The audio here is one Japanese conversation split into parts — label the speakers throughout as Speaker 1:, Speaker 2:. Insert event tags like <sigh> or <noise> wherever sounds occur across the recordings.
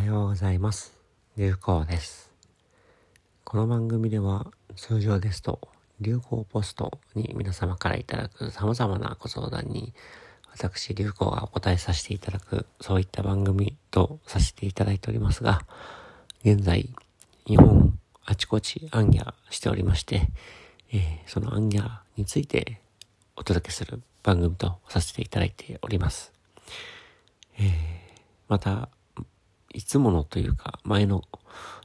Speaker 1: はようございます流行ですこの番組では通常ですと流行ポストに皆様からいただく様々なご相談に私流行がお答えさせていただくそういった番組とさせていただいておりますが現在日本あちこちアンギャしておりまして、えー、そのアンギャについてお届けする番組とさせていただいております。えー、また、いつものというか、前の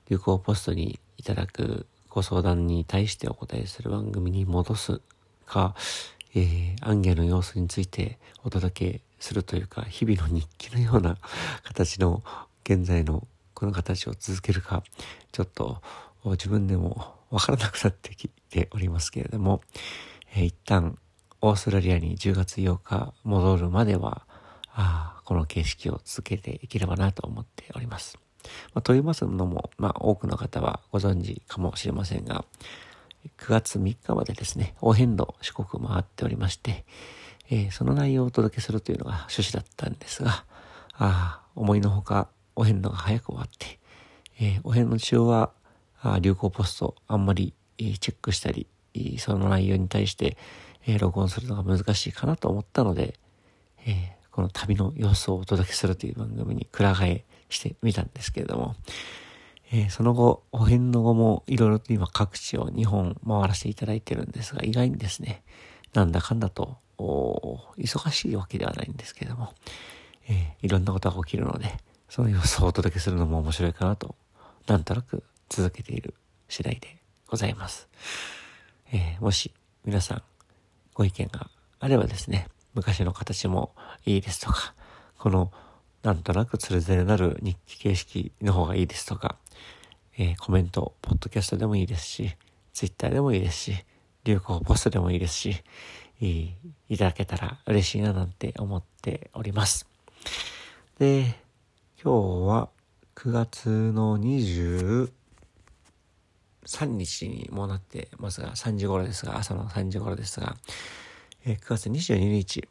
Speaker 1: 流行ポストにいただくご相談に対してお答えする番組に戻すか、えー、アンの様子についてお届けするというか、日々の日記のような形の現在のこの形を続けるか、ちょっと自分でもわからなくなってきておりますけれども、えー、一旦オーストラリアに10月8日戻るまでは、あこの形式を続けていければなと思っております。まあ、と言いますのも、まあ、多くの方はご存知かもしれませんが、9月3日までですね、お遍路四国回っておりまして、えー、その内容をお届けするというのが趣旨だったんですが、あ思いのほかお遍路が早く終わって、えー、お遍路中はあ流行ポストあんまり、えー、チェックしたり、その内容に対して、え、録音するのが難しいかなと思ったので、えこの旅の様子をお届けするという番組にくら替えしてみたんですけれども、えー、その後、お遍路後もいろいろと今各地を日本回らせていただいてるんですが、意外にですね、なんだかんだと、忙しいわけではないんですけれども、えー、いろんなことが起きるので、その様子をお届けするのも面白いかなと、なんとなく続けている次第でございます。えー、もし皆さんご意見があればですね、昔の形もいいですとか、このなんとなくつれづれなる日記形式の方がいいですとか、えー、コメント、ポッドキャストでもいいですし、ツイッターでもいいですし、流行ポストでもいいですし、いいただけたら嬉しいななんて思っております。で、今日は9月の23日にもなってますが、3時頃ですが、朝の3時頃ですが、えー、9月22日、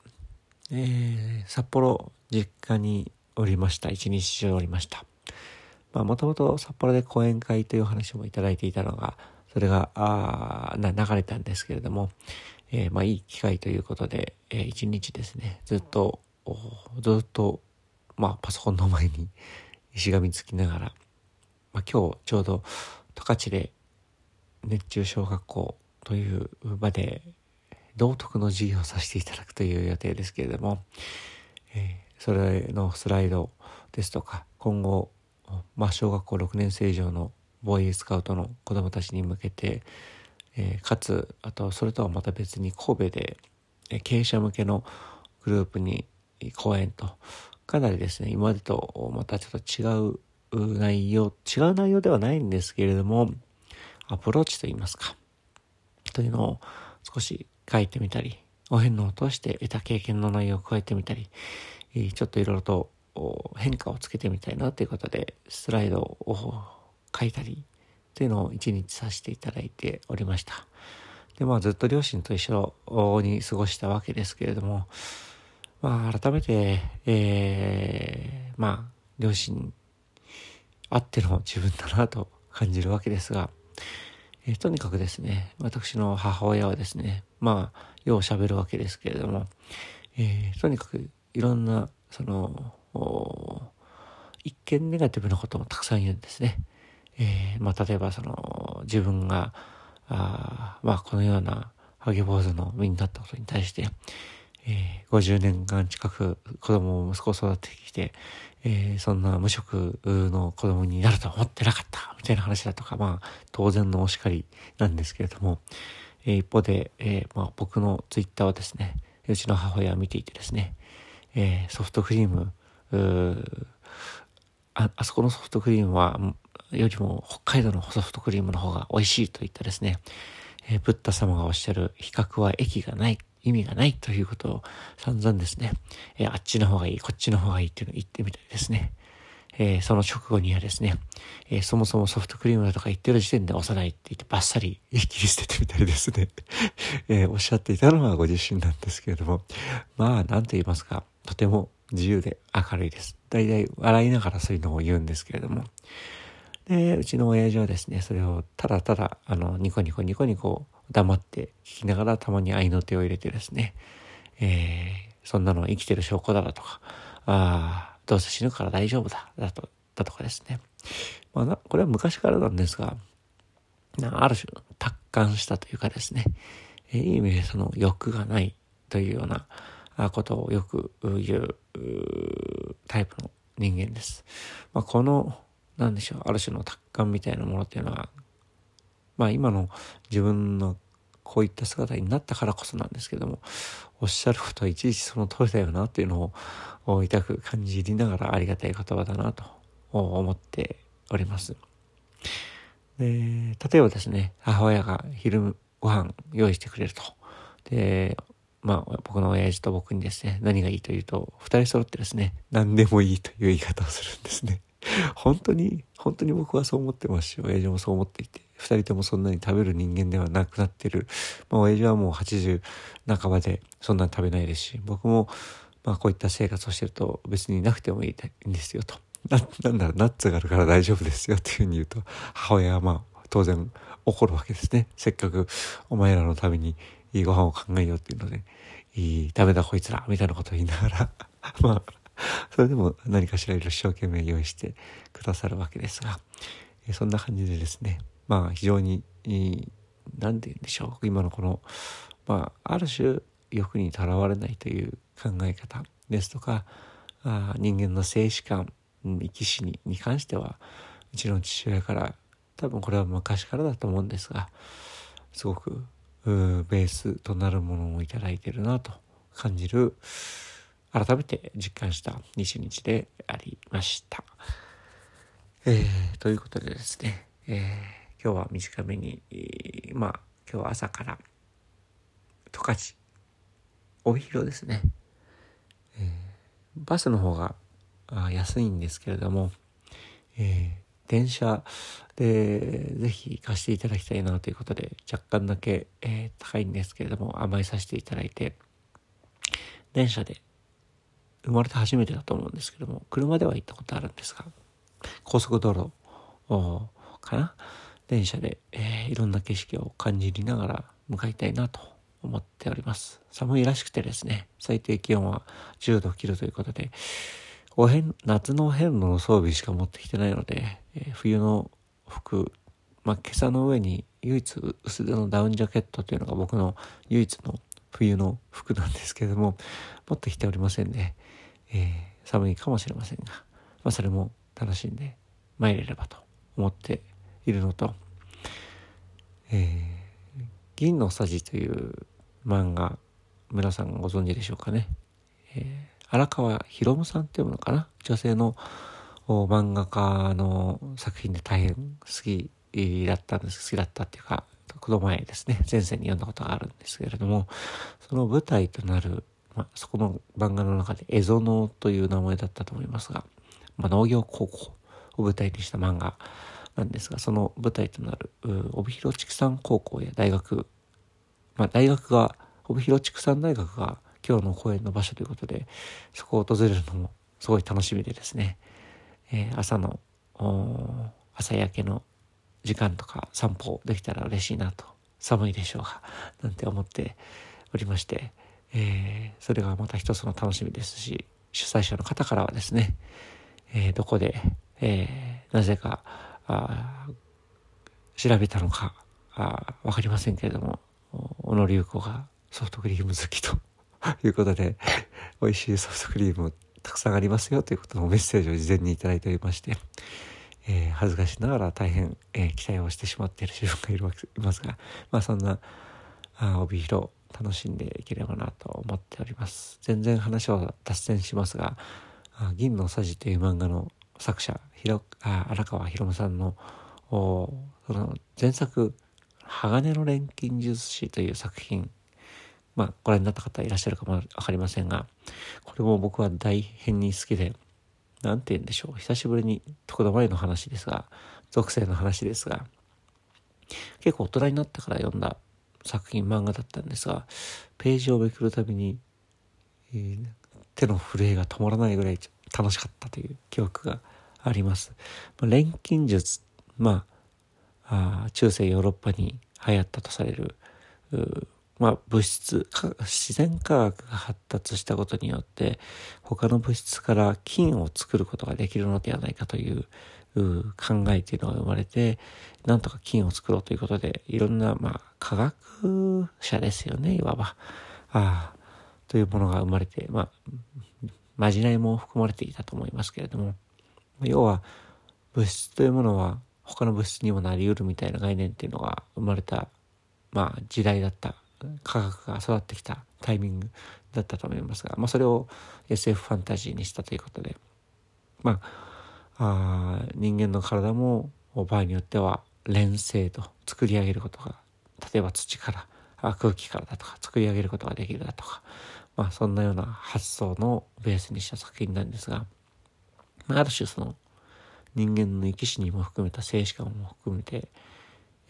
Speaker 1: えー、札幌実家におりました。一日中おりました。まあ、もともと札幌で講演会という話もいただいていたのが、それが、あな、流れたんですけれども、えー、まあ、いい機会ということで、えー、一日ですね、ずっと、ずっと、まあ、パソコンの前に <laughs> しがみつきながら、まあ、今日ちょうど十勝で熱中小学校という場で道徳の授業をさせていただくという予定ですけれども、えー、それのスライドですとか今後、まあ、小学校6年生以上のボーイスカウトの子どもたちに向けて、えー、かつあとそれとはまた別に神戸で、えー、経営者向けのグループに講演とかなりですね今までとまたちょっと違う内容違う内容ではないんですけれどもアプローチといいますかというのを少し書いてみたり、お遍路を通して得た経験の内容を加えてみたり、ちょっといろいろと変化をつけてみたいなということで、スライドを書いたりというのを一日させていただいておりました。で、まあずっと両親と一緒に過ごしたわけですけれども、まあ改めて、えー、まあ両親あっての自分だなと感じるわけですが、えー、とにかくですね、私の母親はですね、まあ、よう喋るわけですけれども、えー、とにかくいろんな、その、一見ネガティブなこともたくさん言うんですね。えー、まあ、例えばその、自分が、あまあ、このようなハゲ坊主の身になったことに対して、えー、50年間近く子供を息子を育ててきて、えー、そんな無職の子供になると思ってなかった、みたいな話だとか、まあ、当然のお叱りなんですけれども、えー、一方で、えー、まあ、僕のツイッターはですね、うちの母親を見ていてですね、えソフトクリームー、あ、あそこのソフトクリームは、よりも北海道のソフトクリームの方が美味しいといったですね、えブッダ様がおっしゃる比較は益がない。意味がないということを散々ですね、えー、あっちの方がいい、こっちの方がいいっていうのを言ってみたりですね、えー、その直後にはですね、えー、そもそもソフトクリームだとか言ってる時点で押さないって言ってバッサリ切り捨ててみたりですね、<laughs> えおっしゃっていたのはご自身なんですけれども、まあ、なんと言いますか、とても自由で明るいです。大体笑いながらそういうのを言うんですけれども。で、うちの親父はですね、それをただただ、あの、ニコニコニコニコ黙って聞きながらたまに愛の手を入れてですね、えー、そんなのは生きてる証拠だだとか、ああ、どうせ死ぬから大丈夫だ、だと、だとかですね。まあな、これは昔からなんですが、ある種達観したというかですね、えー、いい意味でその欲がないというようなことをよく言うタイプの人間です。まあ、この、なんでしょう、ある種の達観みたいなものっていうのは、まあ今の自分のこういった姿になったからこそなんですけども、おっしゃることはいちいちその通りだよなっていうのを痛く感じながらありがたい言葉だなと思っております。で、例えばですね、母親が昼ご飯用意してくれると。で、まあ、僕の親父と僕にですね、何がいいというと、二人揃ってですね、何でもいいという言い方をするんですね。本当に、本当に僕はそう思ってますし、親父もそう思っていて、二人ともそんなに食べる人間ではなくなってる。まあ、親父はもう80半ばでそんなに食べないですし、僕も、まあ、こういった生活をしてると別になくてもいいんですよと。な、なんだろう、ナッツがあるから大丈夫ですよっていうふうに言うと、母親はまあ、当然怒るわけですね。せっかくお前らのためにいいご飯を考えようっていうので、いい、ダメだこいつら、みたいなことを言いながら <laughs> まあ、それでも何かしら一生懸命用意してくださるわけですが、そんな感じでですね、まあ非常に、何て言うんでしょう、今のこの、まあ、ある種欲にとらわれないという考え方ですとか、あ人間の静止感、生き死にに関しては、うちの父親から多分これは昔からだと思うんですがすごくベースとなるものをいただいてるなと感じる改めて実感した日日でありました。えー、ということでですね、えー、今日は短めに、まあ今日は朝から十勝帯広ですね、えー、バスの方が安いんですけれども、えー電車でぜひ貸していただきたいなということで若干だけ、えー、高いんですけれども甘えさせていただいて電車で生まれて初めてだと思うんですけども車では行ったことあるんですが高速道路かな？電車で、えー、いろんな景色を感じりながら向かいたいなと思っております。寒いらしくてですね最低気温は10度切るということでお遍、夏のお遍路の装備しか持ってきてないので、えー、冬の服、まあ、今朝の上に唯一薄手のダウンジャケットというのが僕の唯一の冬の服なんですけれども、持ってきておりませんで、えー、寒いかもしれませんが、まあ、それも楽しんで参れればと思っているのと、えー、銀のさじという漫画、皆さんご存知でしょうかね。えー荒川博夢さんっていうのかな？女性の漫画家の作品で大変好きだったんです好きだったっていうかこの前ですね。前世に読んだことがあるんですけれどもその舞台となる、まあ、そこの漫画の中で「蝦夷農」という名前だったと思いますが、まあ、農業高校を舞台にした漫画なんですがその舞台となる帯広畜産高校や大学まあ大学が帯広畜産大学が今日の公演の場所ということで、そこを訪れるのもすごい楽しみでですね、えー、朝の、朝焼けの時間とか散歩できたら嬉しいなと、寒いでしょうが、<laughs> なんて思っておりまして、えー、それがまた一つの楽しみですし、主催者の方からはですね、えー、どこで、えー、なぜか、あ調べたのか、あわかりませんけれども、小野隆子がソフトクリーム好きと <laughs> いうことで、美味しいソフトクリームたくさんありますよということのメッセージを事前にいただいておりまして、えー、恥ずかしながら大変、えー、期待をしてしまっている自分がいるわけいますが、まあそんな、あ帯広楽しんでいければなと思っております。全然話を脱線しますが、あ銀のさじという漫画の作者、ひろあ荒川博さんのおその前作、鋼の錬金術師という作品まあ、ご覧になった方いらっしゃるかもわかりませんが、これも僕は大変に好きで、なんて言うんでしょう。久しぶりに、徳田前の話ですが、属性の話ですが、結構大人になってから読んだ作品、漫画だったんですが、ページをめくるたびに、えー、手の震えが止まらないぐらい楽しかったという記憶があります。錬金術、まあ、あ中世ヨーロッパに流行ったとされる、まあ、物質自然科学が発達したことによって他の物質から金を作ることができるのではないかという考えというのが生まれてなんとか金を作ろうということでいろんな、まあ、科学者ですよねいわばあというものが生まれて、まあ、まじないも含まれていたと思いますけれども要は物質というものは他の物質にもなりうるみたいな概念っていうのが生まれた、まあ、時代だった科学が育ってきたタイミングだったと思いますが、まあ、それを SF ファンタジーにしたということで、まあ、あ人間の体も場合によっては連成と作り上げることが例えば土から空気からだとか作り上げることができるだとか、まあ、そんなような発想のベースにした作品なんですが、まあ、ある種その人間の生き死にも含めた静止感も含めて、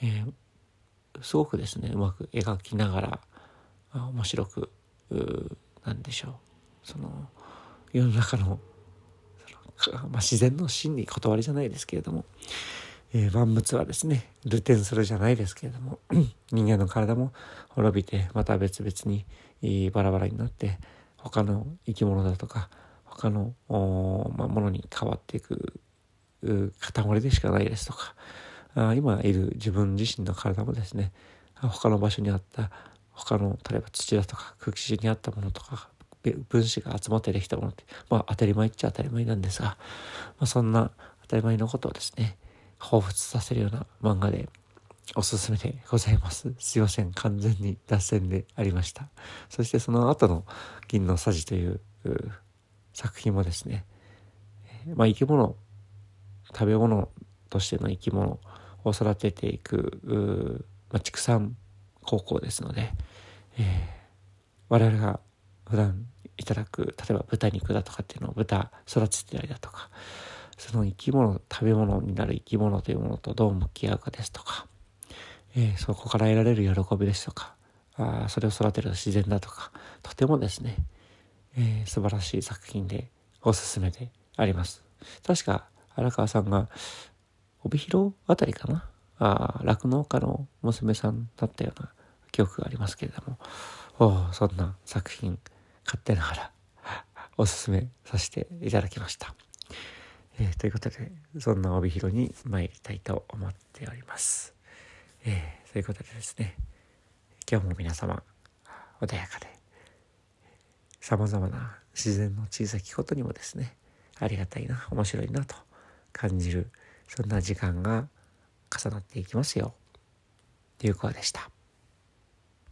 Speaker 1: えー、すごくですねうまく描きながら面白くなんでしょう。その世の中の、まあ、自然の真理断りじゃないですけれども、えー、万物はですね流転するじゃないですけれども <clears throat> 人間の体も滅びてまた別々に、バラバラになって他の生き物だとか他の、まあ、ものに変わっていく塊でしかないですとかあ今いる自分自身の体もですね他の場所にあった他の例えば土だとか空気中にあったものとか分子が集まってできたものってまあ当たり前っちゃ当たり前なんですが、まあ、そんな当たり前のことをですね彷彿させるような漫画でおすすめでございます。すいません。完全に脱線でありました。そしてその後の銀のさじという作品もですね、まあ生き物、食べ物としての生き物を育てていく、まあ、畜産高校ですので、えー、我々が普段いただく例えば豚肉だとかっていうのを豚育ててたりだとかその生き物食べ物になる生き物というものとどう向き合うかですとか、えー、そこから得られる喜びですとかあそれを育てる自然だとかとてもですね、えー、素晴らしい作品でおすすめであります確か荒川さんが帯広あたりかな酪農家の娘さんだったような記憶がありますけれどもおそんな作品勝手ながら <laughs> おすすめさせていただきました。えー、ということでそんな帯広に参りたいと思っております。えー、ということでですね今日も皆様穏やかでさまざまな自然の小さきことにもですねありがたいな面白いなと感じるそんな時間が重なっていきますよ。流行でした。